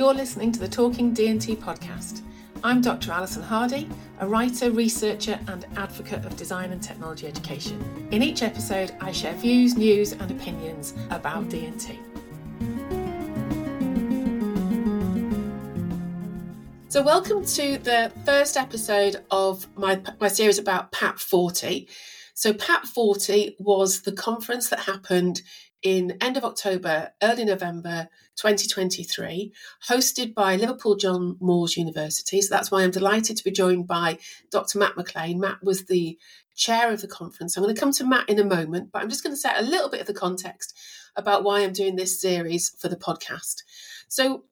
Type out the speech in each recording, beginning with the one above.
You're listening to the Talking D&T podcast. I'm Dr. Alison Hardy, a writer, researcher, and advocate of design and technology education. In each episode, I share views, news, and opinions about D&T. So, welcome to the first episode of my, my series about PATT 40. So, PATT 40 was the conference that happened in end of October, early November 2023, hosted by Liverpool John Moores University. So that's why I'm delighted to be joined by Dr. Matt McLain. Matt was the chair of the conference. I'm going to come to Matt in a moment, but I'm just going to set a little bit of the context about why I'm doing this series for the podcast. So,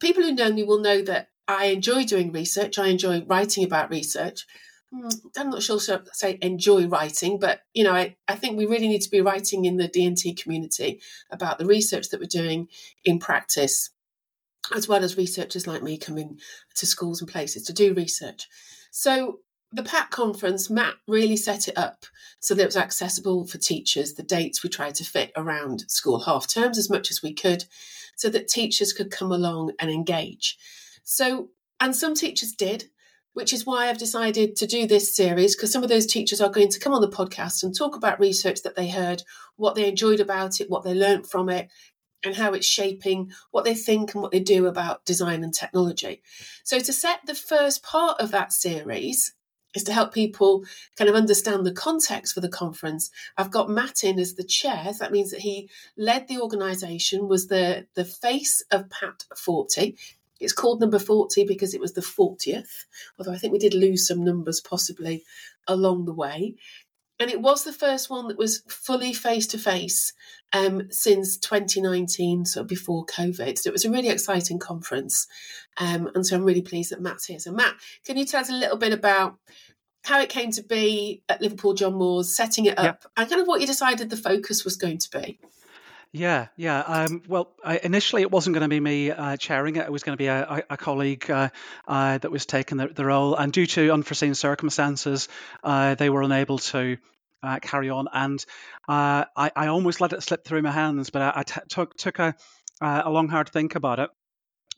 people who know me will know that I enjoy doing research. I enjoy writing about research. Hmm, I'm not sure to say enjoy writing, but you know, I, I think we really need to be writing in the D&T community about the research that we're doing in practice, as well as researchers like me coming to schools and places to do research. So the PATT conference, Matt really set it up so that it was accessible for teachers. The dates we tried to fit around school half terms as much as we could, so that teachers could come along and engage. So, and some teachers did, which is why I've decided to do this series because some of those teachers are going to come on the podcast and talk about research that they heard, what they enjoyed about it, what they learnt from it, and how it's shaping what they think and what they do about design and technology. So, to set the first part of that series, is to help people kind of understand the context for the conference. I've got Matt in as the chair. That means that he led the organisation, was the, the face of PATT 40. It's called number 40 because it was the 40th, although I think we did lose some numbers possibly along the way. And it was the first one that was fully face to face since 2019, so before COVID. So it was a really exciting conference. Um, and so I'm really pleased that Matt's here. So, Matt, can you tell us a little bit about how it came to be at Liverpool John Moores, setting it up, yep. and kind of what you decided the focus was going to be? Yeah, yeah. Um, well, I, initially it wasn't going to be me uh, chairing it. It was going to be a, a colleague uh, uh, that was taking the, the, role. And due to unforeseen circumstances, uh, they were unable to uh, carry on. And uh, I, I, almost let it slip through my hands, but I, I t- took took a, a long hard think about it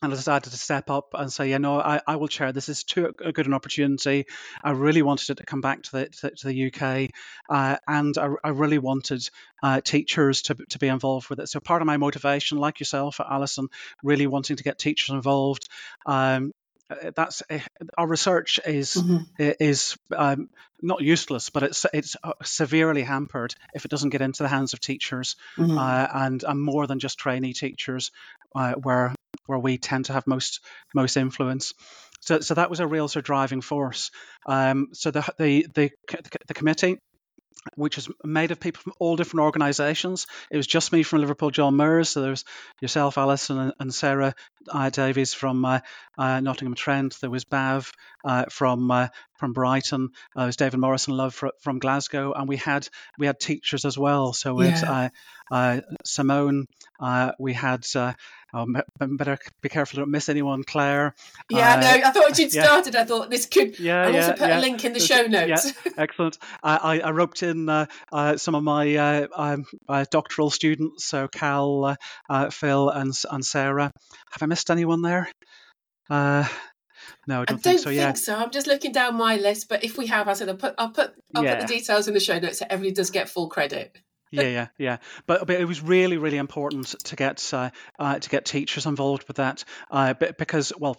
and I decided to step up and say, you know, I, I will chair. This is too a good an opportunity. I really wanted it to come back to the to, to the UK, uh, and I, I, really wanted uh, teachers to to be involved with it. So part of my motivation, like yourself, Alison, really wanting to get teachers involved. Um, uh, that's uh, our research is mm-hmm. is um, not useless, but it's it's uh, severely hampered if it doesn't get into the hands of teachers mm-hmm. uh, and and more than just trainee teachers, uh, where where we tend to have most most influence. So, so that was a real sort of driving force. Um, so the, the the the committee which was made of people from all different organisations. It was just me from Liverpool John Moores. So there was yourself, Alison, and Sarah uh, Davies from uh, uh, Nottingham Trent. There was Bav uh, from uh, from Brighton. Uh, there was David Morrison Love from, from Glasgow, and we had we had teachers as well. So we yeah. had Simone. we had Oh, better be careful don't miss anyone, Claire. Yeah, uh, no, I thought when you started, yeah. I thought this could. Yeah, I'll yeah, also put yeah. a link in the show notes. Yeah, excellent. I, I, roped in uh, uh, some of my uh, um, uh, doctoral students, so Cal, uh, Phil, and and Sarah. Have I missed anyone there? Uh, no, I don't, I don't think so. Yeah. so. I'm just looking down my list, but if we have, I said I'll put I'll put I'll yeah. put the details in the show notes so everybody does get full credit. yeah, yeah, yeah. But, but it was really, really important to get uh, uh, to get teachers involved with that uh, because, well,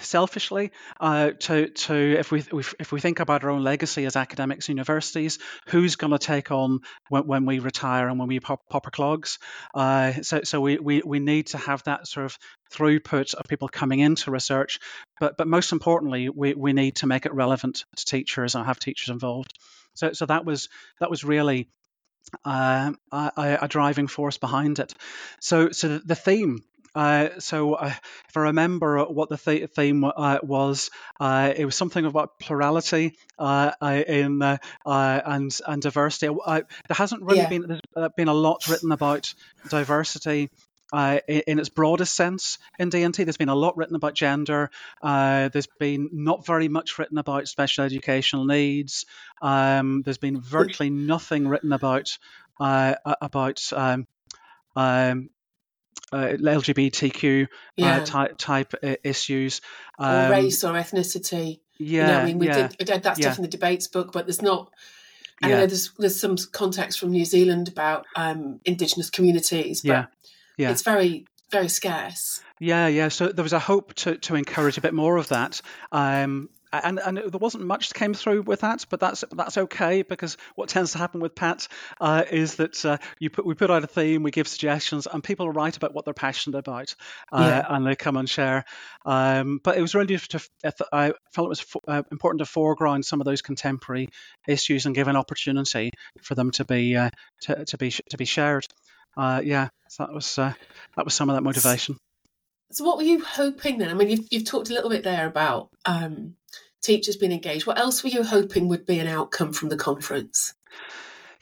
selfishly uh, to to if we if we think about our own legacy as academics universities who's going to take on when, when, we retire and when we pop, pop our clogs? Uh, so so we, we we need to have that sort of throughput of people coming into research. But but most importantly we, we need to make it relevant to teachers and have teachers involved. So so that was that was really uh, a, a, driving force behind it. So, so the theme uh, so uh, if I remember what the th- theme uh, was, uh, it was something about plurality uh, in and and diversity. there hasn't really yeah. been been a lot written about diversity. Uh, in, in, its broadest sense in D&T. There's been a lot written about gender. Uh, there's been not very much written about special educational needs. Um, there's been virtually nothing written about uh, about um, um, uh, LGBTQ uh, yeah. uh, type, type issues, um, or race or ethnicity. Yeah, you know, I mean, we yeah, did, did that stuff yeah. in the debates book, but there's not. I yeah. know there's there's some context from New Zealand about um, Indigenous communities, but yeah. Yeah. it's very very scarce. Yeah, yeah. So there was a hope to, to encourage a bit more of that. Um, and and there wasn't much that came through with that, but that's that's okay because what tends to happen with PATT uh, is that uh, you put we put out a theme, we give suggestions, and people write about what they're passionate about, uh, yeah. and they come and share. Um, but it was really to, I felt it was uh, important to foreground some of those contemporary issues and give an opportunity for them to be uh, to, to be to be shared. Uh, yeah, so that was that was some of that motivation. So, what were you hoping then? I mean, you've, you've talked a little bit there about um, teachers being engaged. What else were you hoping would be an outcome from the conference?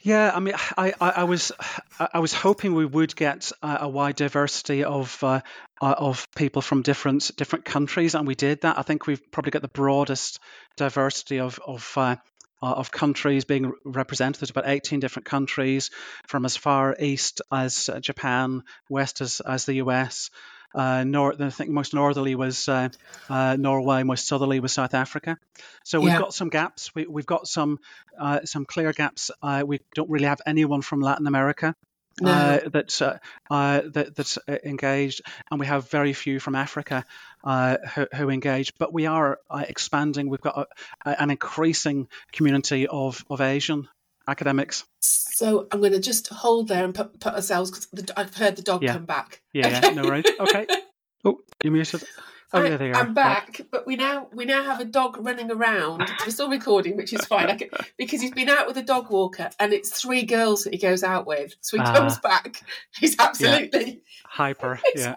Yeah, I mean, I, I, I was I was hoping we would get a, a wide diversity of uh, uh, of people from different different countries, and we did that. I think we've probably got the broadest diversity of of uh, uh of countries being represented. There's about 18 different countries from as far east as uh, Japan, west as, as the US, uh, north, I think most northerly was uh, uh, Norway, most southerly was South Africa. So we've yeah. got some gaps. We, have got some uh, some clear gaps. Uh, we don't really have anyone from Latin America. No. Uh, that's uh, uh, that, that's engaged, and we have very few from Africa who, who engage. But we are expanding. We've got a, an increasing community of, of Asian academics. So I'm going to just hold there and put, put ourselves because I've heard the dog yeah. come back. Yeah, yeah, no worries. Okay. Oh, you muted. Oh, I, yeah, there you I'm back, right. but we now we now have a dog running around. We're still recording, which is fine can, because he's been out with a dog walker, and it's three girls that he goes out with. So he uh, comes back. He's absolutely yeah. hyper. yeah,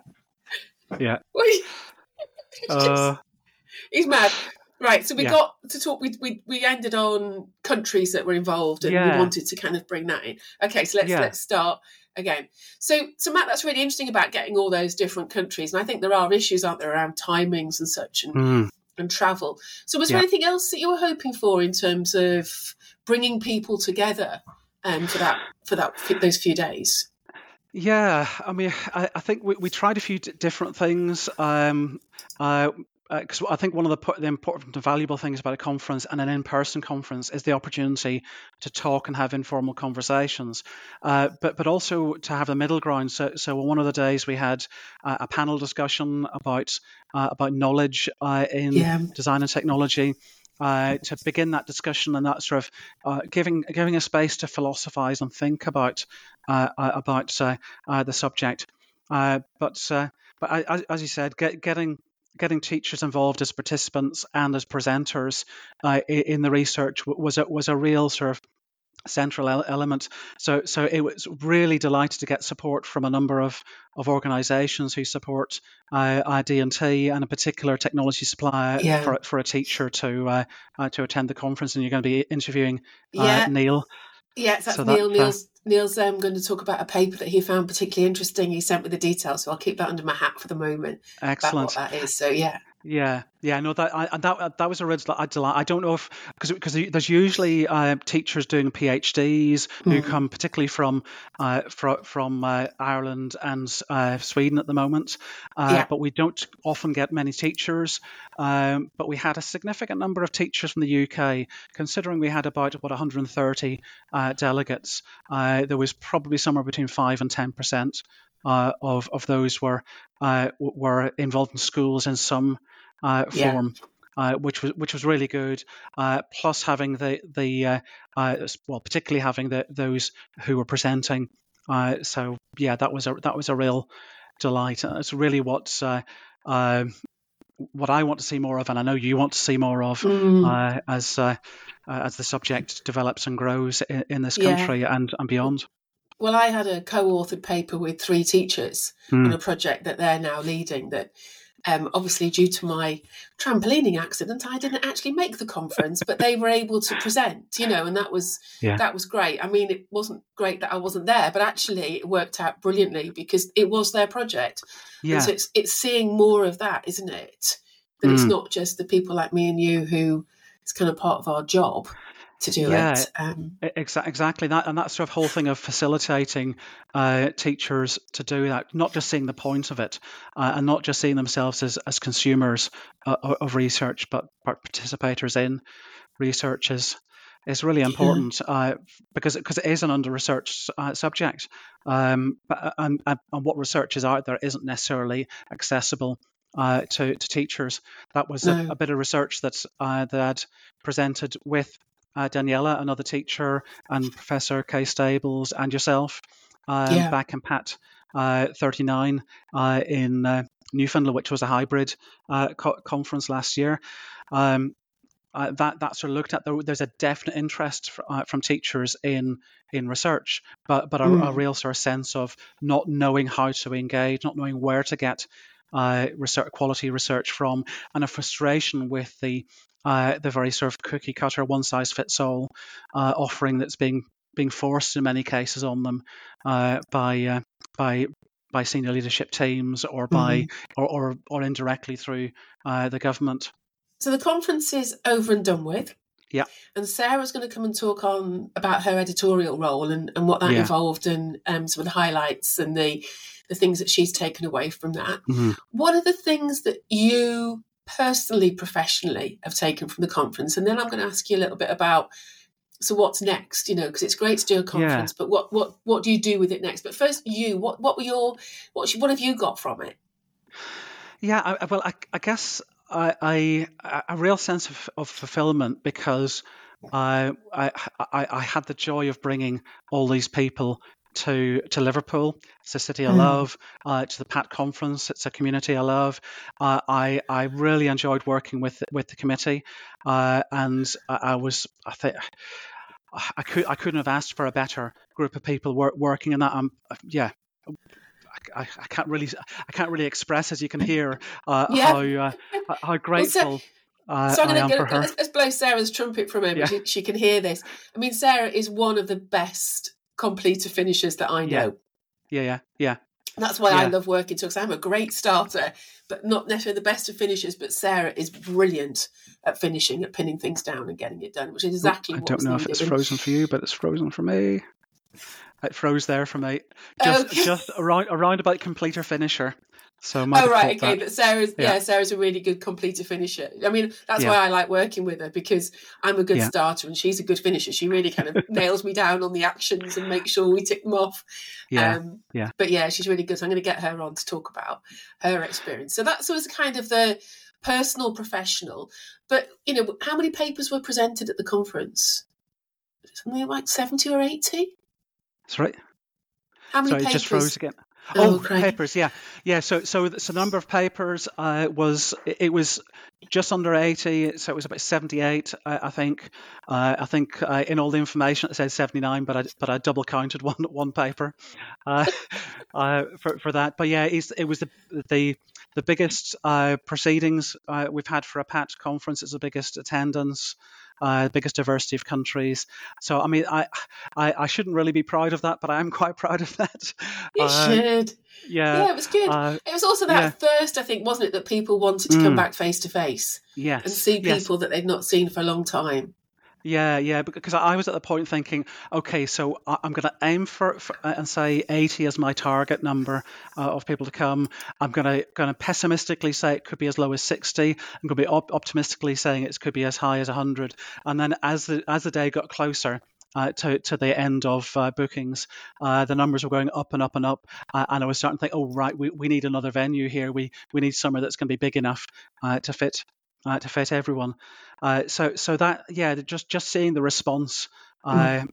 yeah. he's, uh, he's mad. Right, so we yeah. got to talk. We, we we ended on countries that were involved, and yeah. we wanted to kind of bring that in. Okay, so let's yeah. let's start again. So so Matt, that's really interesting about getting all those different countries, and I think there are issues, aren't there, around timings and such, and mm. and travel. So was there anything else that you were hoping for in terms of bringing people together um, for that for that for those few days? Yeah, I mean, I, I think we, we tried a few d- different things. Um, uh, because uh, I think one of the, the, important and valuable things about a conference and an in-person conference is the opportunity to talk and have informal conversations, uh, but but also to have the middle ground. So, so one of the days we had uh, a panel discussion about uh, about knowledge uh, in yeah. design and technology. Uh, to begin that discussion and that sort of giving giving a space to philosophize and think about about the subject, but but I, as you said, get, getting getting teachers involved as participants and as presenters uh, in the research was a, was a real sort of central element. So, so it was really delighted to get support from a number of, of organisations who support uh, D&T and a particular technology supplier yeah. for, for a teacher to uh, uh, to attend the conference. And you're going to be interviewing uh, yeah. Neil. Yeah, that's so Neil. That, Neil's Neil's um, going to talk about a paper that he found particularly interesting. He sent me the details, so I'll keep that under my hat for the moment. Excellent. what that is. So yeah. Yeah, yeah, no, that I, that that was a red delight. I don't know if because because there's usually uh, teachers doing PhDs who mm. come particularly from uh, from, from uh, Ireland and uh, Sweden at the moment, uh, yeah. but we don't often get many teachers. Um, but we had a significant number of teachers from the UK, considering we had about what 130 uh, delegates. there was probably somewhere between five and ten percent uh, of of those were uh, were involved in schools in some uh, form. Uh, which was which was really good. Uh, plus having the the uh, well, particularly having the those who were presenting. so yeah, that was a that was a real delight. It's really what's um, what I want to see more of, and I know you want to see more of mm. as as the subject develops and grows in, in this country yeah. and and beyond. Well, I had a co-authored paper with three teachers mm. on a project that they're now leading that um, obviously, due to my trampolining accident, I didn't actually make the conference, but they were able to present, you know, and that was yeah. that was great. I mean, it wasn't great that I wasn't there, but actually, it worked out brilliantly because it was their project. Yeah. And so it's it's seeing more of that, isn't it? That mm. it's not just the people like me and you who it's kind of part of our job to do yeah, it. Um, exa- exactly that, and that sort of whole thing of facilitating uh, teachers to do that, not just seeing the point of it, uh, and not just seeing themselves as, as consumers uh, of research, but participators in research is is really important yeah. uh, because because it is an under researched uh, subject, um, but, and, and what research is out there isn't necessarily accessible uh, to, to teachers. That was no. a, a, bit of research that uh, that presented with uh, Daniela, another teacher, and Professor Kay Stables, and yourself um, yeah. back in PATT uh, 39 uh, in uh, Newfoundland, which was a hybrid uh, co- conference last year. Um, uh, that that sort of looked at there's a definite interest for, uh, from teachers in in research, but but a, mm. a, real sort of sense of not knowing how to engage, not knowing where to get uh, research, quality research from, and a frustration with the uh, the very sort of cookie cutter, one size fits all uh, offering that's being being forced in many cases on them uh, by uh, by by senior leadership teams or by mm-hmm. or, or, or indirectly through uh, the government. So the conference is over and done with. Yeah. And Sarah's going to come and talk on about her editorial role and, and what that yeah. involved and um, some of the highlights and the the things that she's taken away from that. Mm-hmm. What are the things that you personally, professionally have taken from the conference? And then I'm going to ask you a little bit about so what's next you know because it's great to do a conference yeah. but what what what do you do with it next but first you what what were your what what have you got from it yeah I, well I, I guess I, I a real sense of, of fulfillment because I, I I had the joy of bringing all these people to to Liverpool. It's a city I mm. love. Uh, to the PATT Conference, it's a community I love. Uh, I I really enjoyed working with with the committee, uh, and I, I, was I think. I could I couldn't have asked for a better group of people work, working in that. Um, yeah, I, I, can't really I can't really express as you can hear uh, yeah. how uh, how grateful. Uh, so I'm going to let's, let's, blow Sarah's trumpet for a moment. Yeah. She, she, can hear this. I mean, Sarah is one of the best completer finishers that I know. Yeah, yeah, yeah. yeah. That's why yeah. I love working to because I'm a great starter, but not necessarily the best of finishers. But Sarah is brilliant at finishing, at pinning things down and getting it done, which is exactly. I don't know if it's frozen for you, but it's frozen for me. It froze there for me. Just, okay. just around, around about completer finisher. So much. oh right, okay. That. But Sarah's yeah. yeah. Sarah's a really good completer finisher. I mean, that's yeah. why I like working with her because I'm a good yeah. starter and she's a good finisher. She really kind of nails me down on the actions and makes sure we tick them off. Yeah, um, yeah. But yeah, she's really good. So I'm going to get her on to talk about her experience. So that was kind of the personal, professional. But you know, how many papers were presented at the conference? Something like seventy or eighty. That's right. How many Sorry, papers? It just froze again. Oh, oh papers, yeah, yeah. So, so the number of papers uh, was it was just under eighty, so it was about seventy-eight, I, I think. Uh, I think uh, in all the information it says seventy-nine, but I but I double counted one one paper uh, uh, for for that. But yeah, it was the the the biggest uh, proceedings we've had for a PATT conference. It's the biggest attendance uh, the biggest diversity of countries. So, I mean, I, I, I shouldn't really be proud of that, but I am quite proud of that. You uh, should. Yeah, yeah, it was good. Uh, it was also that yeah. thirst, I think, wasn't it, that people wanted to come Mm. back face to face yes, and see yes. people that they'd not seen for a long time. Yeah, yeah, because I was at the point thinking, okay, so I'm going to aim for, for uh, and say 80 as my target number uh, of people to come. I'm going to going to pessimistically say it could be as low as 60. I'm going to be op- optimistically saying it could be as high as 100. And then as the as the day got closer. Uh, to, to the end of uh, bookings, uh, the numbers were going up and up and up, uh, and I was starting to think, oh right, we, we need another venue here. We we need somewhere that's going to be big enough uh, to fit uh, to fit everyone. Uh, so so that yeah, just just seeing the response. Uh,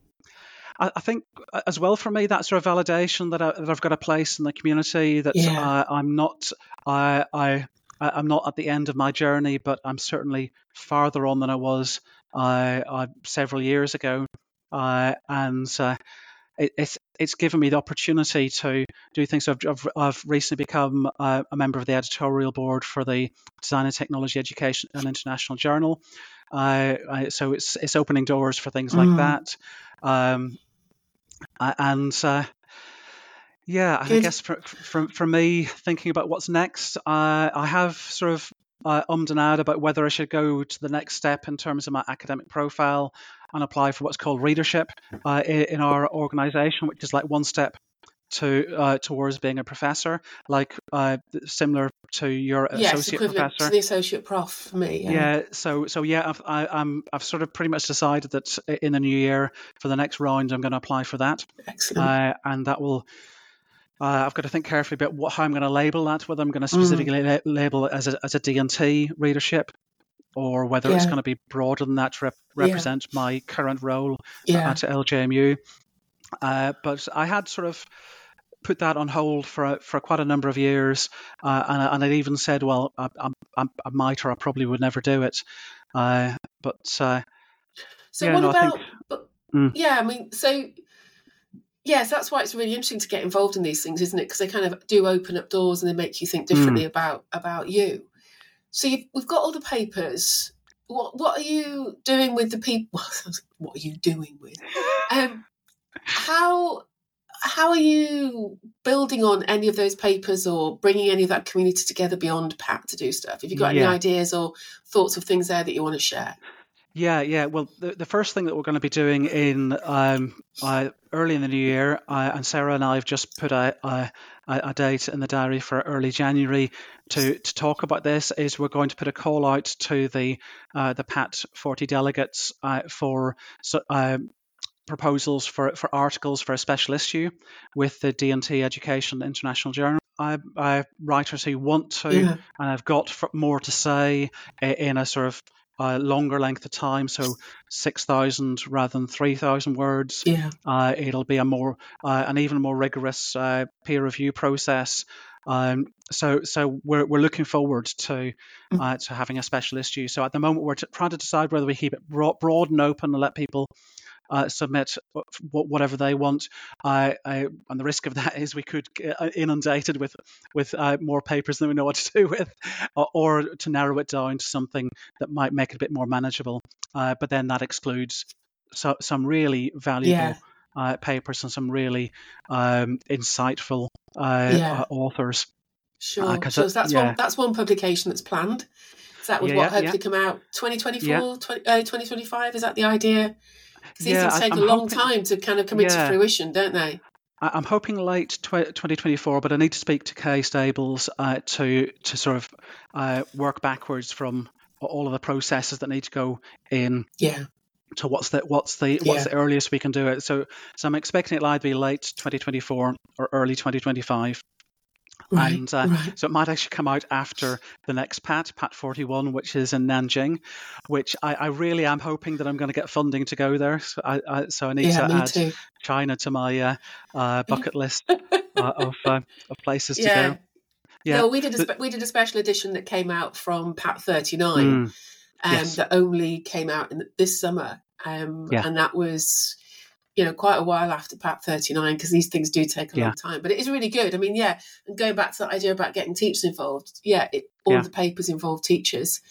I, I think uh, as well for me that sort of validation that, I, that I've got a place in the community that Yeah. uh, I'm not I I I- I'm not at the end of my journey, but I'm certainly farther on than I was uh, uh, several years ago, uh, and uh, it, it's it's given me the opportunity to do things. I've I've, I've recently become uh, a member of the editorial board for the Design and Technology Education and International Journal. Uh, I, so it's it's opening doors for things like Mm. that, um, a- and uh, yeah, I guess for, for for me thinking about what's next, uh, I have sort of uh, ummed and about whether I should go to the next step in terms of my academic profile and apply for what's called readership uh, in, in our organisation, which is like one step to uh, towards being a professor, like uh, similar to your yes, associate equivalent professor. to the associate prof for me. Yeah. Yeah, so so yeah, I've I, I'm I've sort of pretty much decided that in the new year for the next round I'm going to apply for that, Excellent. uh, and that will. Uh, I've got to think carefully about what, how I'm going to label that. Whether I'm going to specifically la- label it as a as a D&T readership, or whether it's going to be broader than that to rep- Yeah. represent my current role yeah. at LJMU. Uh, but I had sort of put that on hold for for quite a number of years, uh, and, I- and I'd even said, well, I, I, I I might or I probably would never do it. Uh, but uh, So yeah, what no, I about? think- but, Mm. Yeah, I mean, so yes, that's why it's really interesting to get involved in these things, isn't it? Because they kind of do open up doors and they make you think Mm. differently about about you. So you've, we've got all the papers. What what are you doing with the people? What are you doing with? Um, how how are you building on any of those papers or bringing any of that community together beyond PATT to do stuff? Have you got any ideas or thoughts of things there that you want to share? Yeah, yeah. Well, the, the first thing that we're going to be doing in um, uh, early in the new year, uh, and Sarah and I have just put a, a, a date in the diary for early January to, to talk about this. Is we're going to put a call out to the uh, the PATT 40 delegates uh, for so, um, proposals for, for articles for a special issue with the D&T Education International Journal. I, I writers who want to Yeah. and I've got more to say in a sort of uh, longer length of time, so six thousand rather than three thousand words. Yeah. Uh, it'll be a more uh, an even more rigorous uh, peer review process. Um, so so we're we're looking forward to Mm. uh, to having a special issue. So at the moment we're t- trying to decide whether we keep it broad, broad and open and let people uh, submit wh- whatever they want. I, I, and the risk of that is we could get uh, inundated with with uh, more papers than we know what to do with, or, or to narrow it down to something that might make it a bit more manageable. Uh, but then that excludes so, some really valuable Yeah. Uh, papers and some really um, insightful uh, Yeah. uh, authors. Sure. that- So that's yeah. one. That's one publication that's planned. Is that would what hopefully come out 2024, Yeah. 20, uh, 2025? Is that the idea? Because these Yeah, things take I'm a long hoping- time to kind of come into fruition, don't they? I'm hoping late 2024, but I need to speak to Kay Stables uh, to to sort of uh, work backwards from all of the processes that need to go in Yeah. To what's the what's the what's Yeah. the earliest we can do it. So so I'm expecting it either be late 2024 or early 2025. Right. And, uh, right. So it might actually come out after the next PATT, PATT 41, which is in Nanjing, which I, I really am hoping that I'm going to get funding to go there. So I, I, so I need Yeah, to add too. China to my uh, uh, bucket list uh, of uh, of places to go. Yeah. No, we did a spe- we did a special edition that came out from PATT 39 Mm, um, yes. that only came out in this summer, um, Yeah. and that was you know quite a while after PATT 39 because these things do take a Yeah. long time. But it is really good. I mean, yeah, and going back to that idea about getting teachers involved, yeah, it, all Yeah. the papers involve teachers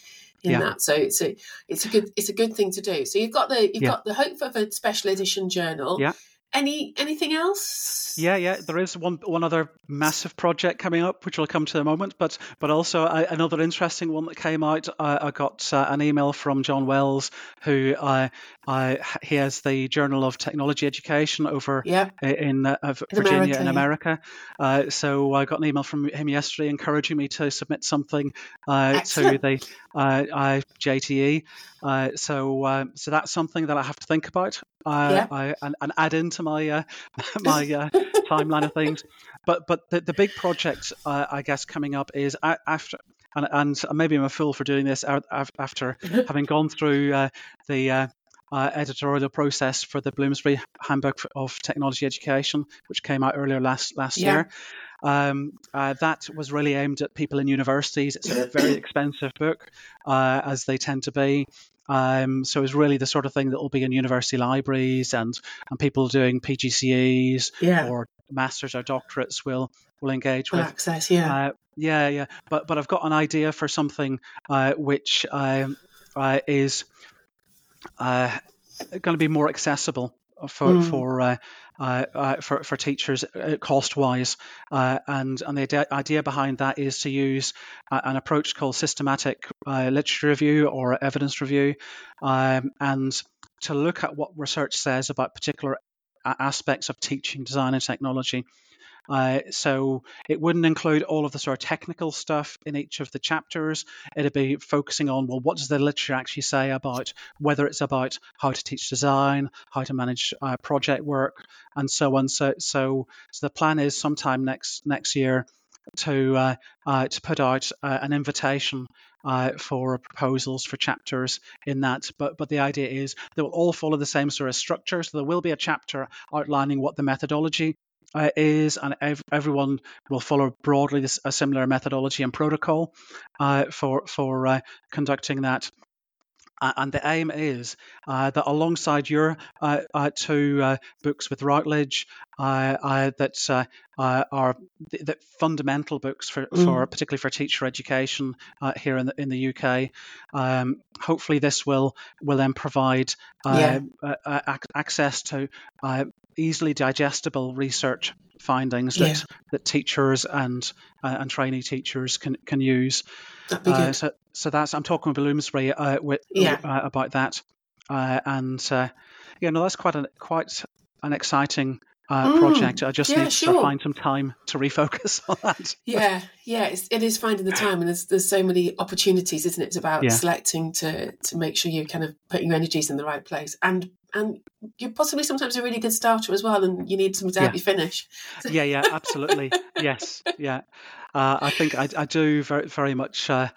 in that, so it's a it's a good it's a good thing to do. So you've got the you've got the hope of a special edition journal. Yeah. Any anything else? Yeah, yeah. There is one one other massive project coming up, which we'll come to in a moment. But but also uh, another interesting one that came out. Uh, I got uh, an email from John Wells, who uh, he has the Journal of Technology Education over yeah. in, uh, Virginia America, in America. Uh, so I got an email from him yesterday encouraging me to submit something to the JTE. so so that's something that I have to think about yeah. I, and, and, add into my uh, my uh, timeline of things. But but the, the big project uh, I guess coming up is after. And, and maybe I'm a fool for doing this after having gone through uh, the uh, uh, editorial process for the Bloomsbury Handbook of Technology Education, which came out earlier last last yeah. year. Um, uh, that was really aimed at people in universities. It's a very expensive book, uh, as they tend to be. Um, so it's really the sort of thing that will be in university libraries and, and people doing PGCEs yeah. or masters or doctorates will will engage with access. Yeah, uh, yeah, yeah. But but I've got an idea for something uh, which um, uh, is uh, going to be more accessible for mm. for uh, uh, for, for teachers uh, cost wise. And, and the idea behind that is to use an approach called systematic literature review or evidence review um, and to look at what research says about particular aspects of teaching design and technology uh, so it wouldn't include all of the sort of technical stuff in each of the chapters. It'd be focusing on, well, what does the literature actually say about whether it's about how to teach design, how to manage uh, project work, and so on. So, so, so the plan is sometime next next year to uh, uh, to put out uh, an invitation uh, for proposals for chapters in that. But but the idea is they will all follow the same sort of structure. So there will be a chapter outlining what the methodology uh, is, and ev- everyone will follow broadly this, a similar methodology and protocol uh, for for uh, conducting that. and the aim is uh, that alongside your uh, uh, two books with Routledge, that are the, fundamental books for, mm. for particularly for teacher education here in the in the UK. Um, hopefully, this will will then provide yeah. access to easily digestible research findings that, yeah. that teachers and uh, and trainee teachers can can use. Uh, so so that's I'm talking with Bloomsbury uh, with, yeah. Uh, about that, uh, and uh, yeah, no, that's quite an quite an exciting. Mm, project. I just yeah, need sure. to find some time to refocus on that. Yeah, yeah, it's, it is finding the time, and there's there's so many opportunities, isn't it? It's about yeah. selecting to to make sure you're kind of putting your energies in the right place and and you're possibly sometimes a really good starter as well, and you need someone to help you finish. yeah, yeah, absolutely. yes, yeah. Uh, I think I, I, do very, very much uh,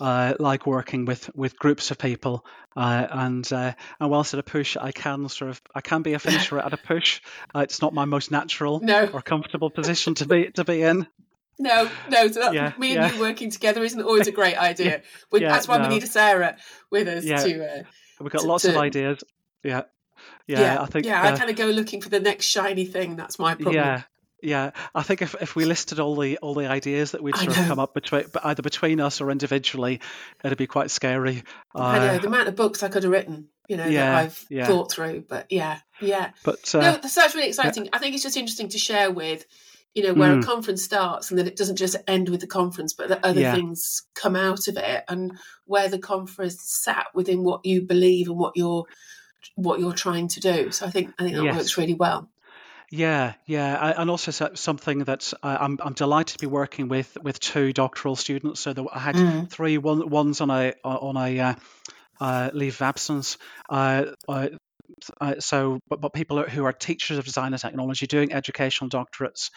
uh, like working with, with groups of people, uh, and uh, and whilst at a push, I can sort of I can be a finisher at a push. Uh, it's not my most natural no. or comfortable position to be to be in. No, no. So that, yeah, me and yeah. you working together isn't always a great idea. yeah, that's why no. we need a Sarah with us yeah. to. We've got to, lots to, of ideas. Yeah yeah, I think yeah, uh, I kind of go looking for the next shiny thing. That's my problem. Yeah, yeah. I think if, if we listed all the all the ideas that we'd sort of come up between, either between us or individually, it'd be quite scary. Uh, I know the amount of books I could have written, you know, yeah, that I've yeah. thought through. But yeah, yeah. But uh, no, that's really exciting. Yeah. I think it's just interesting to share with you know, where mm. a conference starts and that it doesn't just end with the conference, but that other things come out of it and where the conference sat within what you believe and what you're what you're trying to do. So I think I think that yes. works really well. Yeah, yeah, and also something that I'm I'm delighted to be working with with two doctoral students. So I had mm. three one one's on a on a uh, uh, leave of absence. Uh, uh, uh, so, but, but people who are teachers of design and technology doing educational doctorates.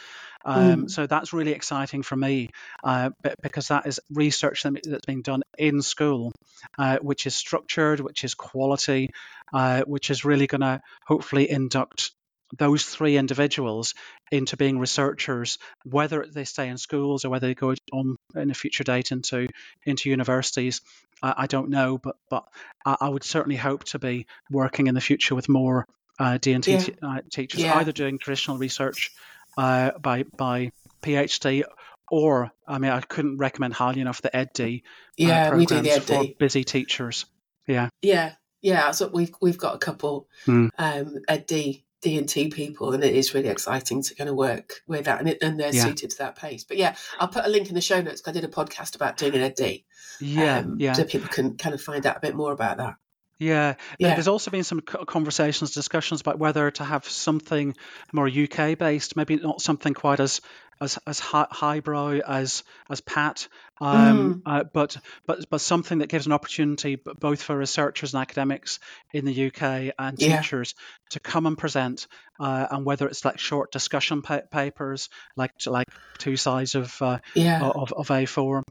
Um, mm. So that's really exciting for me uh, because that is research that's being done in school, uh, which is structured, which is quality, uh, which is really going to hopefully induct those three individuals into being researchers, whether they stay in schools or whether they go on in a future date into into universities, uh, I don't know. But but I, would certainly hope to be working in the future with more uh, D&T yeah. t- uh, teachers, yeah. either doing traditional research uh, by by PhD or I mean I couldn't recommend highly enough the EdD uh, yeah, programs we do the EdD. for busy teachers. Yeah. Yeah, yeah. So we've we've got a couple mm. um, EdD D&T people and it is really exciting to kind of work with that and, it, and they're yeah. suited to that pace. But yeah, I'll put a link in the show notes because I did a podcast about doing an ED. Yeah, um, yeah. So people can kind of find out a bit more about that. Yeah. yeah. There's also been some conversations, discussions about whether to have something more UK based, maybe not something quite as as as high, highbrow as as PATT, um, mm. uh, but but but something that gives an opportunity both for researchers and academics in the UK and yeah. teachers to come and present, uh, and whether it's like short discussion pa- papers, like like two sides of uh, yeah. of, of A4,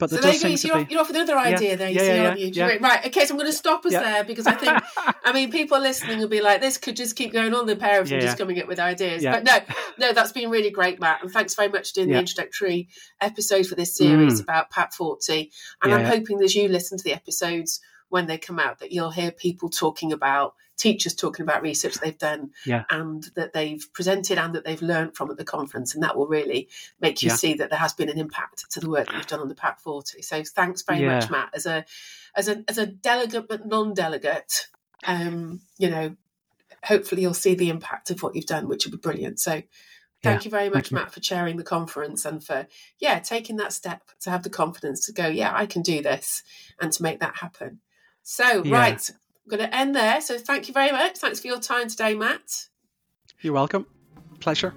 but so there does seem you're, be... you're off with another idea yeah. there. You yeah, see, yeah, yeah, Right. Okay. So I'm going to stop us there because I think, I mean, people listening will be like, this could just keep going on. The pair of them just coming up with ideas. But no, no, that's been really great, Matt. And thanks very much for doing the introductory episode for this series mm. about PATT Forty. And I'm hoping as you listen to the episodes when they come out that you'll hear people talking about teachers talking about research they've done yeah. and that they've presented and that they've learned from at the conference. And that will really make you yeah. see that there has been an impact to the work that you've done on the PATT 40. So thanks very yeah. much, Matt. As a as a as a delegate but non-delegate, um, you know, hopefully you'll see the impact of what you've done, which would be brilliant. So thank you very much, Matt, for chairing the conference and for yeah, taking that step to have the confidence to go, yeah, I can do this and to make that happen. So, right, I'm going to end there. So thank you very much. Thanks for your time today, Matt. You're welcome. Pleasure.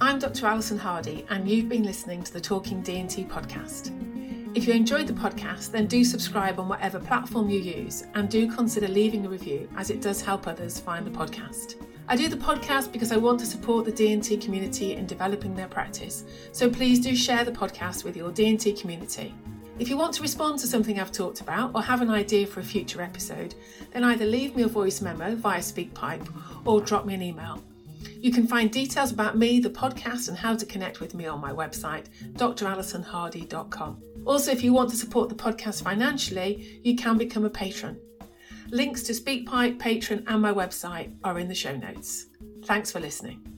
I'm Dr. Alison Hardy, and you've been listening to the Talking D&T podcast. If you enjoyed the podcast, then do subscribe on whatever platform you use and do consider leaving a review as it does help others find the podcast. I do the podcast because I want to support the D&T community in developing their practice. So please do share the podcast with your D&T community. If you want to respond to something I've talked about or have an idea for a future episode, then either leave me a voice memo via SpeakPipe or drop me an email. You can find details about me, the podcast, and how to connect with me on my website, dralisonhardy.com. Also, if you want to support the podcast financially, you can become a patron. Links to SpeakPipe, Patreon, and my website are in the show notes. Thanks for listening.